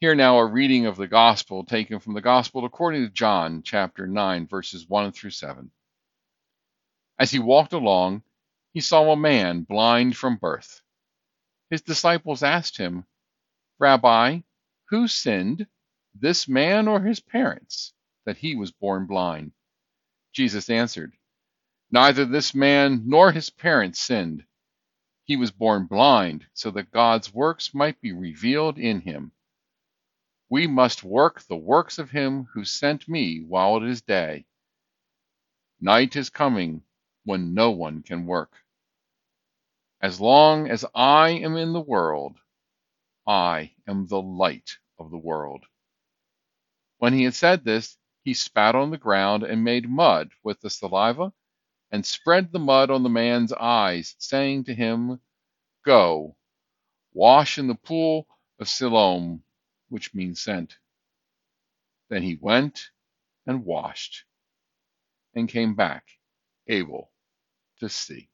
Here now a reading of the Gospel taken from the Gospel according to John, chapter 9, verses 1 through 7. As he walked along, he saw a man blind from birth. His disciples asked him, Rabbi, who sinned, this man or his parents, that he was born blind? Jesus answered, Neither this man nor his parents sinned. He was born blind so that God's works might be revealed in him. We must work the works of him who sent me while it is day. Night is coming when no one can work. As long as I am in the world, I am the light of the world. When he had said this, he spat on the ground and made mud with the saliva and spread the mud on the man's eyes, saying to him, Go, wash in the pool of Siloam which means sent. Then he went and washed and came back able to see.